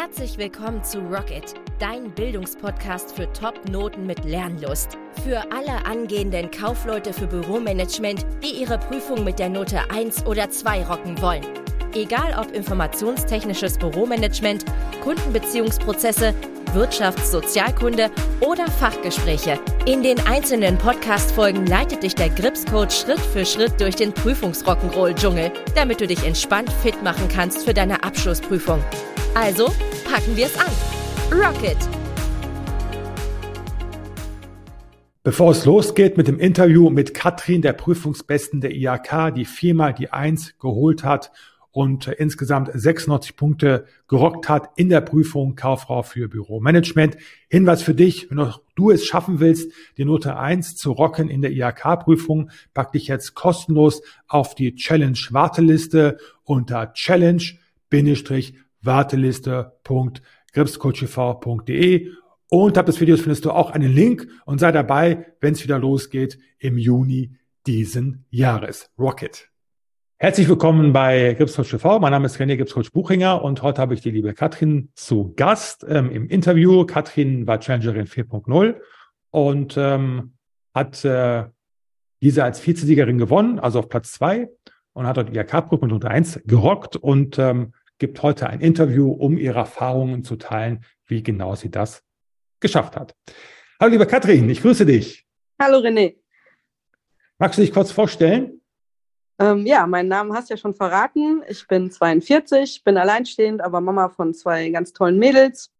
Herzlich willkommen zu Rocket, dein Bildungspodcast für Top-Noten mit Lernlust. Für alle angehenden Kaufleute für Büromanagement, die ihre Prüfung mit der Note 1 oder 2 rocken wollen. Egal ob informationstechnisches Büromanagement, Kundenbeziehungsprozesse, Wirtschafts-, Sozialkunde oder Fachgespräche. In den einzelnen Podcast-Folgen leitet dich der Grips-Coach Schritt für Schritt durch den Prüfungsrock'n'Roll-Dschungel, damit du dich entspannt fit machen kannst für deine Abschlussprüfung. Also packen wir es an. Rocket! Bevor es losgeht mit dem Interview mit Katrin, der Prüfungsbesten der IHK, die viermal die Eins geholt hat und insgesamt 96 Punkte gerockt hat in der Prüfung Kauffrau für Büromanagement. Hinweis für dich, wenn du es schaffen willst, die Note 1 zu rocken in der IHK-Prüfung, pack dich jetzt kostenlos auf die Challenge-Warteliste unter challenge-warteliste.gripscoachiv.de und ab des Videos findest du auch einen Link und sei dabei, wenn es wieder losgeht im Juni diesen Jahres. Rocket! Herzlich willkommen bei Gripscoach TV. Mein Name ist René Gripscoach Buchinger und heute habe ich die liebe Katrin zu Gast ähm, im Interview. Katrin war Challengerin 4.0 und ähm, hat äh, diese als Vizesiegerin gewonnen, also auf Platz zwei und hat dort IHK-Prüfung unter eins gerockt und ähm, gibt heute ein Interview, um ihre Erfahrungen zu teilen, wie genau sie das geschafft hat. Hallo liebe Katrin, ich grüße dich. Hallo René. Magst du dich kurz vorstellen? Ähm, ja, meinen Namen hast du ja schon verraten. Ich bin 42, bin alleinstehend, aber Mama von zwei ganz tollen Mädels.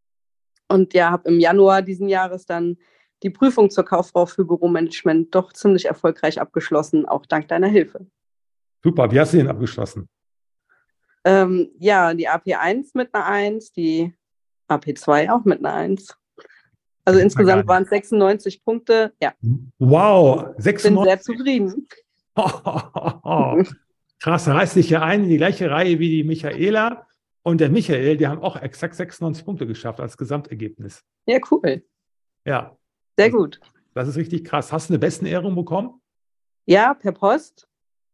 Und ja, habe im Januar diesen Jahres dann die Prüfung zur Kauffrau für Büromanagement doch ziemlich erfolgreich abgeschlossen, auch dank deiner Hilfe. Super, wie hast du den abgeschlossen? Ähm, ja, die AP1 mit einer 1, die AP2 auch mit einer 1. Also insgesamt waren es 96 Punkte. Ja. Wow, 96. Bin sehr zufrieden. Krass, reißt sich ja ein in die gleiche Reihe wie die Michaela und der Michael, die haben auch exakt 96 Punkte geschafft als Gesamtergebnis. Ja, cool. Ja. Sehr gut. Das ist richtig krass. Hast du eine besten Ehrung bekommen? Ja, per Post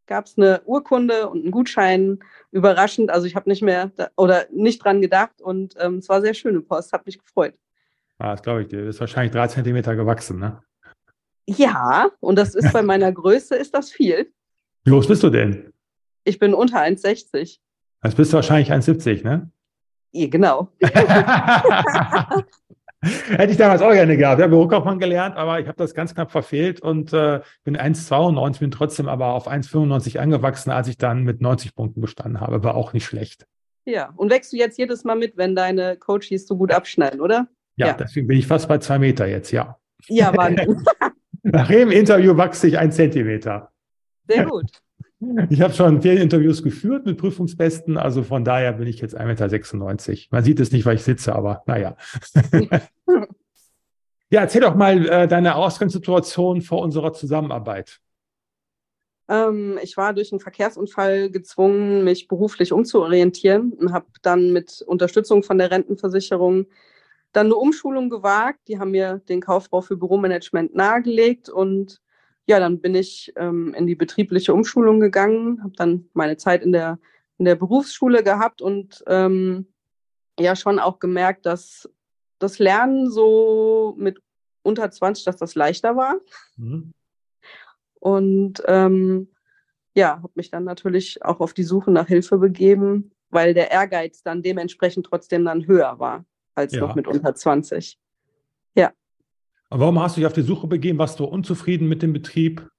gab es eine Urkunde und einen Gutschein. Überraschend, also ich habe nicht mehr da, oder nicht dran gedacht und ähm, es war sehr schöne Post, hat mich gefreut. Ah, das glaube ich dir. Ist wahrscheinlich drei Zentimeter gewachsen, ne? Ja, und das ist bei meiner Größe ist das viel. Wie groß bist du denn? Ich bin unter 1,60. Das bist du wahrscheinlich 1,70, ne? Ja, genau. Hätte ich damals auch gerne gehabt. Ich habe Bürokaufmann gelernt, aber ich habe das ganz knapp verfehlt und äh, bin 1,92, bin trotzdem aber auf 1,95 angewachsen, als ich dann mit 90 Punkten bestanden habe. War auch nicht schlecht. Ja, und wächst du jetzt jedes Mal mit, wenn deine Coaches so gut abschneiden, oder? Ja, ja. deswegen bin ich fast bei zwei Meter jetzt, ja. Ja, Wahnsinn. Nach jedem Interview wachse ich ein Zentimeter. Sehr gut. Ich habe schon viele Interviews geführt mit Prüfungsbesten, also von daher bin ich jetzt 1,96 Meter. Man sieht es nicht, weil ich sitze, aber naja. ja, erzähl doch mal äh, deine Ausgangssituation vor unserer Zusammenarbeit. Ähm, ich war durch einen Verkehrsunfall gezwungen, mich beruflich umzuorientieren und habe dann mit Unterstützung von der Rentenversicherung dann eine Umschulung gewagt. Die haben mir den Kauffrau für Büromanagement nahegelegt und ja, dann bin ich ähm, in die betriebliche Umschulung gegangen, habe dann meine Zeit in der, in der Berufsschule gehabt und ähm, ja schon auch gemerkt, dass das Lernen so mit unter 20, dass das leichter war. Mhm. Und ähm, ja, habe mich dann natürlich auch auf die Suche nach Hilfe begeben, weil der Ehrgeiz dann dementsprechend trotzdem dann höher war als ja. noch mit unter 20. Warum hast du dich auf die Suche begeben? Warst du unzufrieden mit dem Betrieb?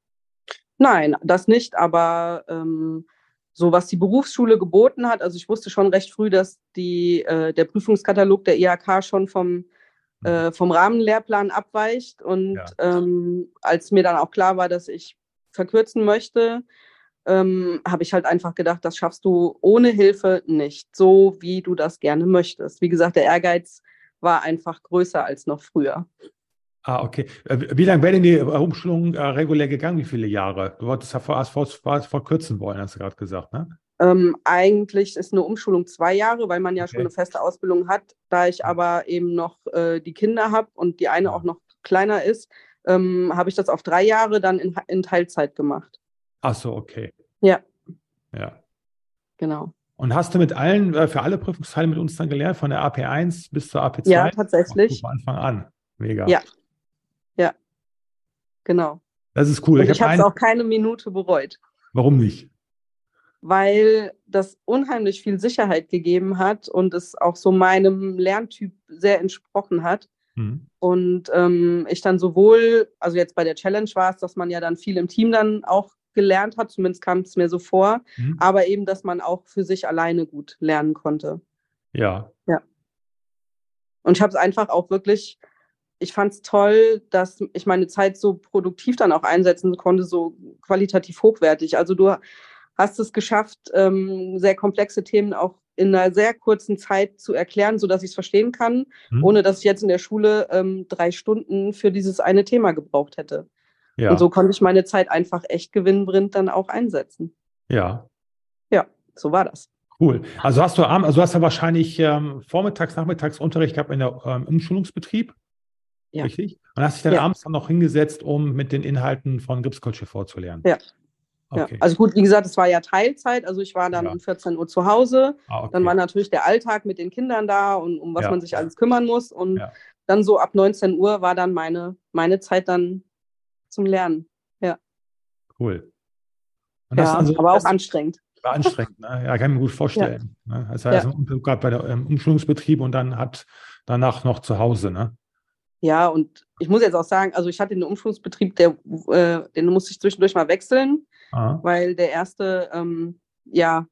Nein, das nicht, aber ähm, so was die Berufsschule geboten hat, also ich wusste schon recht früh, dass die, äh, der Prüfungskatalog der IHK schon vom, hm. äh, vom Rahmenlehrplan abweicht. Und ja. ähm, als mir dann auch klar war, dass ich verkürzen möchte, ähm, habe ich halt einfach gedacht, das schaffst du ohne Hilfe nicht, so wie du das gerne möchtest. Wie gesagt, der Ehrgeiz war einfach größer als noch früher. Ah, okay. Äh, wie lange wäre denn die Umschulung äh, regulär gegangen? Wie viele Jahre? Du wolltest ja vor, verkürzen wollen, hast du gerade gesagt, ne? Ähm, eigentlich ist eine Umschulung zwei Jahre, weil man ja okay. schon eine feste Ausbildung hat. Da ich aber eben noch äh, die Kinder habe und die eine auch noch kleiner ist, ähm, habe ich das auf drei Jahre dann in, in Teilzeit gemacht. Ach so, okay. Ja. Ja. Genau. Und hast du mit allen, äh, für alle Prüfungsteile mit uns dann gelernt, von der AP1 bis zur AP2? Ja, tatsächlich. Von Anfang an. Mega. Ja. Genau. Das ist cool. Und ich habe es auch keine Minute bereut. Warum nicht? Weil das unheimlich viel Sicherheit gegeben hat und es auch so meinem Lerntyp sehr entsprochen hat. Mhm. Und ähm, ich dann sowohl, also jetzt bei der Challenge war es, dass man ja dann viel im Team dann auch gelernt hat, zumindest kam es mir so vor, mhm. aber eben, dass man auch für sich alleine gut lernen konnte. Ja. Ja. Und ich habe es einfach auch wirklich, ich fand es toll, dass ich meine Zeit so produktiv dann auch einsetzen konnte, so qualitativ hochwertig. Also du hast es geschafft, ähm, sehr komplexe Themen auch in einer sehr kurzen Zeit zu erklären, so dass ich es verstehen kann, mhm. ohne dass ich jetzt in der Schule ähm, drei Stunden für dieses eine Thema gebraucht hätte. Ja. Und so konnte ich meine Zeit einfach echt gewinnbringend dann auch einsetzen. Ja. Ja, so war das. Cool. Also hast du also hast du wahrscheinlich ähm, vormittags, nachmittags Unterricht gehabt in der ähm, Umschulungsbetrieb. Ja. Richtig? Und hast dich dann ja. abends dann noch hingesetzt, um mit den Inhalten von Gripskultur vorzulernen. Ja. Okay. Ja, also gut, wie gesagt, es war ja Teilzeit, also ich war dann um 14 Uhr zu Hause. Ah, okay. Dann war natürlich der Alltag mit den Kindern da und um was man sich alles kümmern muss. Und dann so ab 19 Uhr war dann meine, meine Zeit dann zum Lernen. Ja. Cool. ja, also, aber auch anstrengend. War anstrengend, ne? ja, kann ich mir gut vorstellen. Ne? Also, also gerade bei der ähm, Umschulungsbetrieb und dann hat danach noch zu Hause, ne? Ja, und ich muss jetzt auch sagen, also ich hatte den Umschulungsbetrieb, der, äh, den musste ich zwischendurch mal wechseln, Aha. weil der erste, ähm, ja,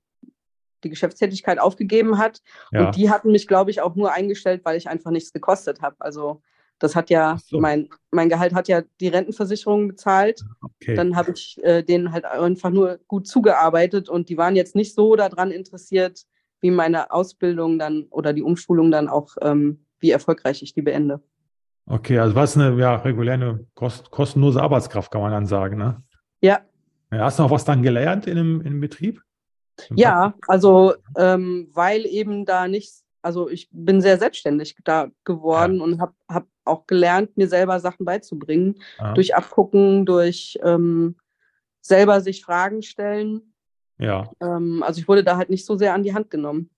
die Geschäftstätigkeit aufgegeben hat. Ja. Und die hatten mich, glaube ich, auch nur eingestellt, weil ich einfach nichts gekostet habe. Also das hat ja, so. mein, mein Gehalt hat ja die Rentenversicherung bezahlt. Okay. Dann habe ich äh, denen halt einfach nur gut zugearbeitet und die waren jetzt nicht so daran interessiert, wie meine Ausbildung dann oder die Umschulung dann auch, ähm, wie erfolgreich ich die beende. Okay, also was eine ja, reguläre, kost, kostenlose Arbeitskraft, kann man dann sagen, ne? Ja. hast du noch was dann gelernt in dem, in dem Betrieb? Ja, also ähm, weil eben da nichts, also ich bin sehr selbstständig da geworden ja. und habe hab auch gelernt, mir selber Sachen beizubringen. Ja. Durch Abgucken, durch ähm, selber sich Fragen stellen. Ja. Ähm, also ich wurde da halt nicht so sehr an die Hand genommen.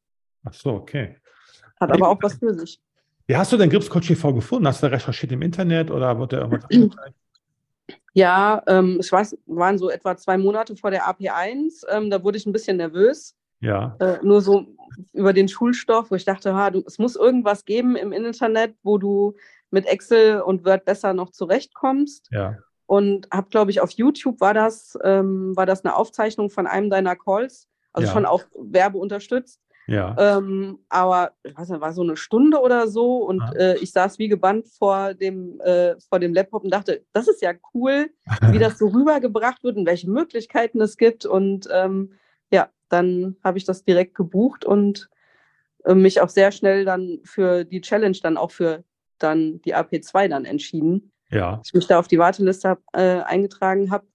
Ach so, okay. Hat aber auch was für sich. Wie hast du denn Gripscoach TV gefunden? Hast du recherchiert im Internet oder wurde irgendwas Ja, ähm, ich weiß, waren so etwa zwei Monate vor der AP1. Ähm, da wurde ich ein bisschen nervös. Ja. Äh, nur so über den Schulstoff, wo ich dachte, ha, du, es muss irgendwas geben im Internet, wo du mit Excel und Word besser noch zurechtkommst. Ja. Und habe, glaube ich, auf YouTube war das, ähm, war das eine Aufzeichnung von einem deiner Calls, also ja. schon auch werbeunterstützt. Ja. Ähm, aber ich weiß nicht, war so eine Stunde oder so und äh, ich saß wie gebannt vor dem, äh, vor dem Laptop und dachte, das ist ja cool, wie das so rübergebracht wird und welche Möglichkeiten es gibt. Und ähm, ja, dann habe ich das direkt gebucht und äh, mich auch sehr schnell dann für die Challenge dann auch für dann die AP2 dann entschieden. Ja. Ich mich da auf die Warteliste hab, äh, eingetragen habe.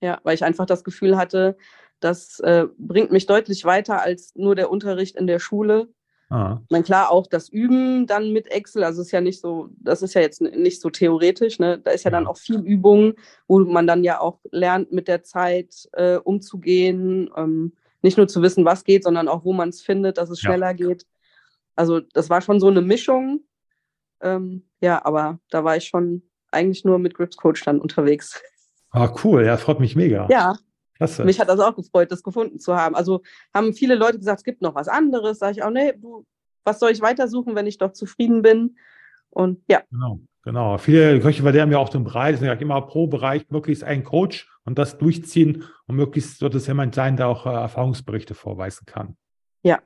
Ja, weil ich einfach das Gefühl hatte, das äh, bringt mich deutlich weiter als nur der Unterricht in der Schule. Ah. Ich meine, klar, auch das Üben dann mit Excel, also ist ja nicht so, das ist ja jetzt nicht so theoretisch, ne? Da ist ja, ja. dann auch viel Übung, wo man dann ja auch lernt, mit der Zeit äh, umzugehen, ähm, nicht nur zu wissen, was geht, sondern auch, wo man es findet, dass es schneller ja. geht. Also das war schon so eine Mischung. Ähm, ja, aber da war ich schon eigentlich nur mit Grips Coach dann unterwegs. Ah, cool, ja, freut mich mega. Ja, Klasse. Mich hat das auch gefreut, das gefunden zu haben. Also haben viele Leute gesagt, es gibt noch was anderes. Sag ich auch, nee, was soll ich weitersuchen, wenn ich doch zufrieden bin? Und ja. Genau, genau. Viele Köche bei der haben ja auch den Bereich, sind ja immer pro Bereich möglichst ein Coach und das durchziehen und möglichst wird es jemand sein, der auch äh, Erfahrungsberichte vorweisen kann. Ja.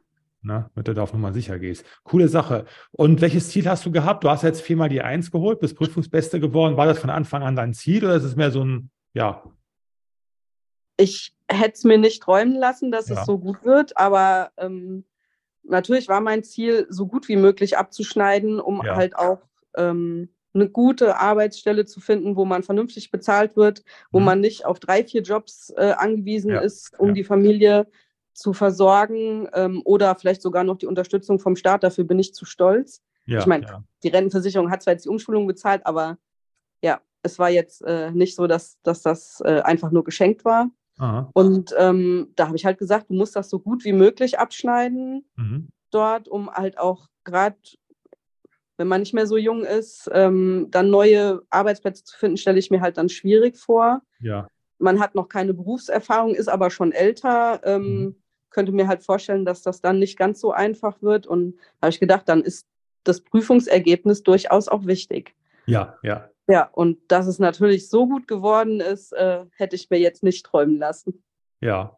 Ne, damit du da auf Nummer sicher gehst. Coole Sache. Und welches Ziel hast du gehabt? Du hast jetzt viermal die Eins geholt, bist Prüfungsbeste geworden. War das von Anfang an dein Ziel oder ist es mehr so ein, ja, ich hätte es mir nicht träumen lassen, dass ja. es so gut wird, aber ähm, natürlich war mein Ziel, so gut wie möglich abzuschneiden, um ja. halt auch ähm, eine gute Arbeitsstelle zu finden, wo man vernünftig bezahlt wird, wo mhm. man nicht auf drei, vier Jobs äh, angewiesen ja. ist, um die Familie zu versorgen ähm, oder vielleicht sogar noch die Unterstützung vom Staat. Dafür bin ich zu stolz. ich meine, die Rentenversicherung hat zwar jetzt die Umschulung bezahlt, aber ja, es war jetzt äh, nicht so, dass, dass das äh, einfach nur geschenkt war. Aha. Und ähm, da habe ich halt gesagt, du musst das so gut wie möglich abschneiden mhm. dort, um halt auch gerade, wenn man nicht mehr so jung ist, ähm, dann neue Arbeitsplätze zu finden, stelle ich mir halt dann schwierig vor. Ja. Man hat noch keine Berufserfahrung, ist aber schon älter. Ähm, mhm. Könnte mir halt vorstellen, dass das dann nicht ganz so einfach wird. Und da habe ich gedacht, dann ist das Prüfungsergebnis durchaus auch wichtig. Ja, ja. Ja, und dass es natürlich so gut geworden ist, äh, hätte ich mir jetzt nicht träumen lassen. Ja.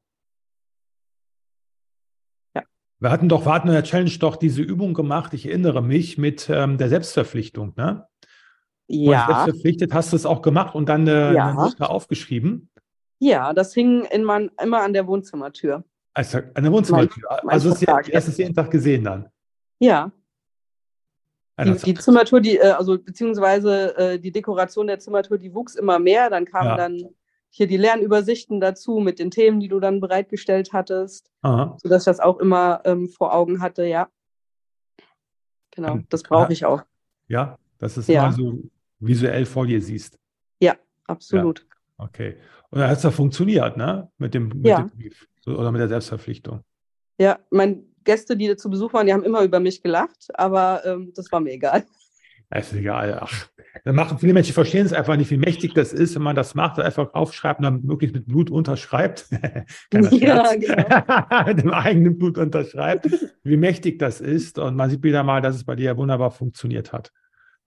Ja. Wir hatten doch, wir hatten in der Challenge doch diese Übung gemacht, ich erinnere mich, mit ähm, der Selbstverpflichtung, ne? Ja. Selbstverpflichtet hast du es auch gemacht und dann äh, ja. eine aufgeschrieben. Ja, das hing in mein, immer an der Wohnzimmertür. Also an der Wohnzimmertür. Mein, mein also hast du es jeden Tag gesehen dann? Ja. Die, die, Zimmertour, die, äh, also beziehungsweise äh, die Dekoration der Zimmertour, die wuchs immer mehr. Dann kamen ja. dann hier die Lernübersichten dazu mit den Themen, die du dann bereitgestellt hattest, Aha. sodass ich das auch immer ähm, vor Augen hatte, ja. Genau, das brauche ich auch. Ja, dass es ja. immer so visuell vor dir siehst. Ja, absolut. Ja. Okay. Und dann hat es ja funktioniert, ne? Mit dem, mit ja. dem Brief oder mit der Selbstverpflichtung. Ja, mein Gäste, die zu Besuch waren, die haben immer über mich gelacht, aber ähm, das war mir egal. Das ist egal. Ach, dann machen viele Menschen verstehen es einfach nicht, wie mächtig das ist, wenn man das macht, einfach aufschreibt und dann möglichst mit Blut unterschreibt. ja, genau. mit dem eigenen Blut unterschreibt, wie mächtig das ist. Und man sieht wieder mal, dass es bei dir wunderbar funktioniert hat.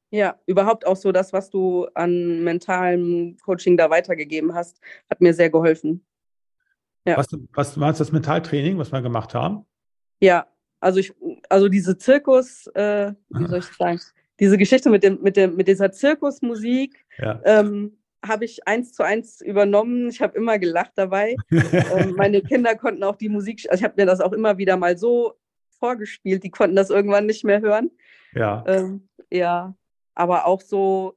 Ja, überhaupt auch so das, was du an mentalem Coaching da weitergegeben hast, hat mir sehr geholfen. Ja. Was, was war das Mentaltraining, was wir gemacht haben? Ja, also ich, also diese Zirkus, äh, wie soll ich sagen, diese Geschichte mit dem, mit dem, mit dieser Zirkusmusik ja. ähm, habe ich eins zu eins übernommen. Ich habe immer gelacht dabei. ähm, meine Kinder konnten auch die Musik, also ich habe mir das auch immer wieder mal so vorgespielt, die konnten das irgendwann nicht mehr hören. Ja. Ähm, ja, aber auch so,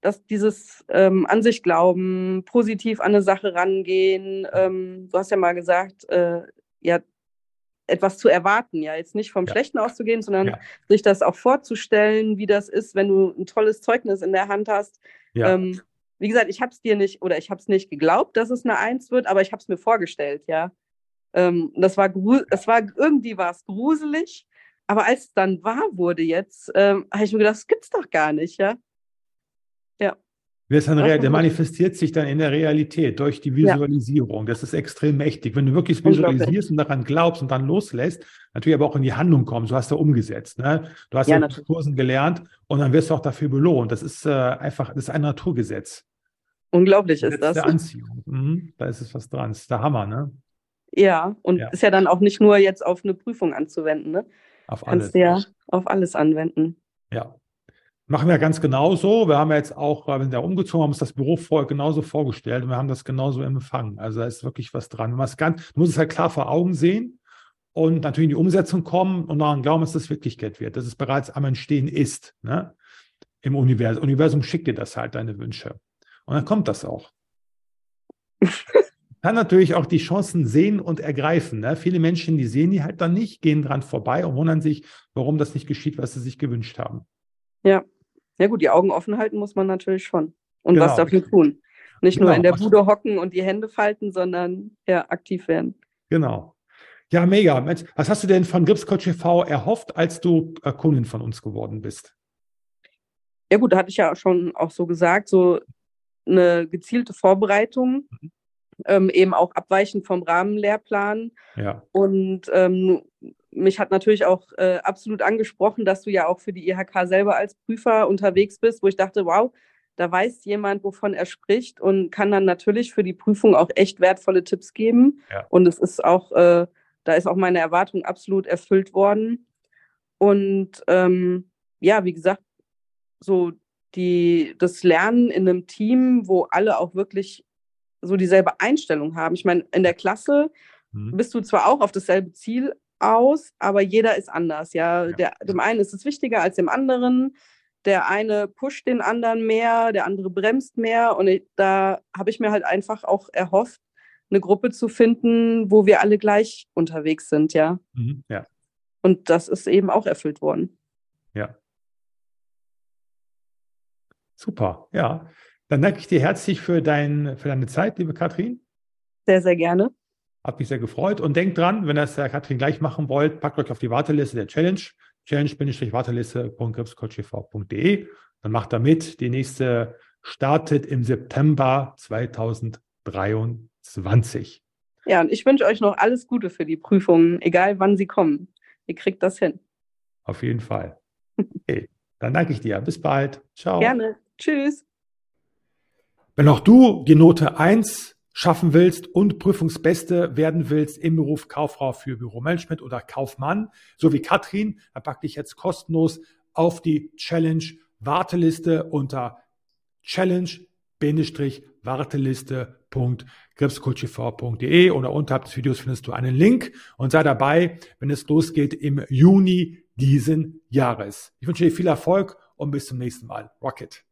dass dieses ähm, an sich glauben, positiv an eine Sache rangehen. Ähm, du hast ja mal gesagt, äh, ja, etwas zu erwarten, ja, jetzt nicht vom ja. Schlechten auszugehen, sondern ja. sich das auch vorzustellen, wie das ist, wenn du ein tolles Zeugnis in der Hand hast. Ja. Ähm, wie gesagt, ich habe es dir nicht oder ich habe es nicht geglaubt, dass es eine Eins wird, aber ich habe es mir vorgestellt, ja. Ähm, das war, das war irgendwie war es gruselig, aber als es dann wahr wurde jetzt, ähm, habe ich mir gedacht, das gibt's doch gar nicht, ja. Ja. Der manifestiert sich dann in der Realität durch die Visualisierung. Ja. Das ist extrem mächtig. Wenn du wirklich visualisierst und daran glaubst und dann loslässt, natürlich aber auch in die Handlung kommst. Du hast da umgesetzt. Ne? Du hast ja, ja Kursen gelernt und dann wirst du auch dafür belohnt. Das ist äh, einfach, das ist ein Naturgesetz. Unglaublich ist das. Der Anziehung. Mhm, da ist es was dran. Das ist der Hammer, ne? Ja, und ja. ist ja dann auch nicht nur jetzt auf eine Prüfung anzuwenden, ne? Auf alles. Kannst du ja auf alles anwenden. Ja, Machen wir ganz genauso. Wir haben jetzt auch, wir sind ja umgezogen, haben uns das Büro vorher genauso vorgestellt und wir haben das genauso empfangen. Also da ist wirklich was dran. Man ganz, muss es halt klar vor Augen sehen und natürlich in die Umsetzung kommen und daran glauben, dass das Wirklichkeit wird, dass es bereits am Entstehen ist. Ne? Im Universum. Universum schickt dir das halt, deine Wünsche. Und dann kommt das auch. kann natürlich auch die Chancen sehen und ergreifen. Ne? Viele Menschen, die sehen die halt dann nicht, gehen dran vorbei und wundern sich, warum das nicht geschieht, was sie sich gewünscht haben. Ja, ja gut, die Augen offen halten muss man natürlich schon. Und genau. was dafür tun. Nicht genau. nur in der Bude hocken und die Hände falten, sondern ja, aktiv werden. Genau. Ja, mega. Was hast du denn von Gripscoach TV erhofft, als du äh, Kundin von uns geworden bist? Ja gut, da hatte ich ja schon auch so gesagt, so eine gezielte Vorbereitung, mhm. ähm, eben auch abweichend vom Rahmenlehrplan. Ja. Und ähm, mich hat natürlich auch äh, absolut angesprochen, dass du ja auch für die IHK selber als Prüfer unterwegs bist, wo ich dachte, wow, da weiß jemand, wovon er spricht und kann dann natürlich für die Prüfung auch echt wertvolle Tipps geben. Ja. Und es ist auch, äh, da ist auch meine Erwartung absolut erfüllt worden. Und ähm, ja, wie gesagt, so die, das Lernen in einem Team, wo alle auch wirklich so dieselbe Einstellung haben. Ich meine, in der Klasse mhm. bist du zwar auch auf dasselbe Ziel aus, aber jeder ist anders. Ja, ja. Der, dem einen ist es wichtiger als dem anderen. Der eine pusht den anderen mehr, der andere bremst mehr. Und ich, da habe ich mir halt einfach auch erhofft, eine Gruppe zu finden, wo wir alle gleich unterwegs sind, ja. Mhm, ja. Und das ist eben auch erfüllt worden. Ja. Super, ja. Dann danke ich dir herzlich für, dein, für deine Zeit, liebe Katrin. Sehr, sehr gerne. Hat mich sehr gefreut. Und denkt dran, wenn das der Katrin gleich machen wollt, packt euch auf die Warteliste der Challenge. Challenge-warteliste.gripscoachtv.de. Dann macht da mit. Die nächste startet im September 2023. Ja, und ich wünsche euch noch alles Gute für die Prüfungen, egal wann sie kommen. Ihr kriegt das hin. Auf jeden Fall. Okay, dann danke ich dir. Bis bald. Ciao. Gerne. Tschüss. Wenn auch du die Note 1 schaffen willst und Prüfungsbeste werden willst im Beruf Kauffrau für Büromanagement oder Kaufmann, so wie Katrin, dann pack dich jetzt kostenlos auf die Challenge Warteliste unter challenge-warteliste.gripscoachtv.de oder unterhalb des Videos findest du einen Link und sei dabei, wenn es losgeht im Juni diesen Jahres. Ich wünsche dir viel Erfolg und bis zum nächsten Mal. Rocket!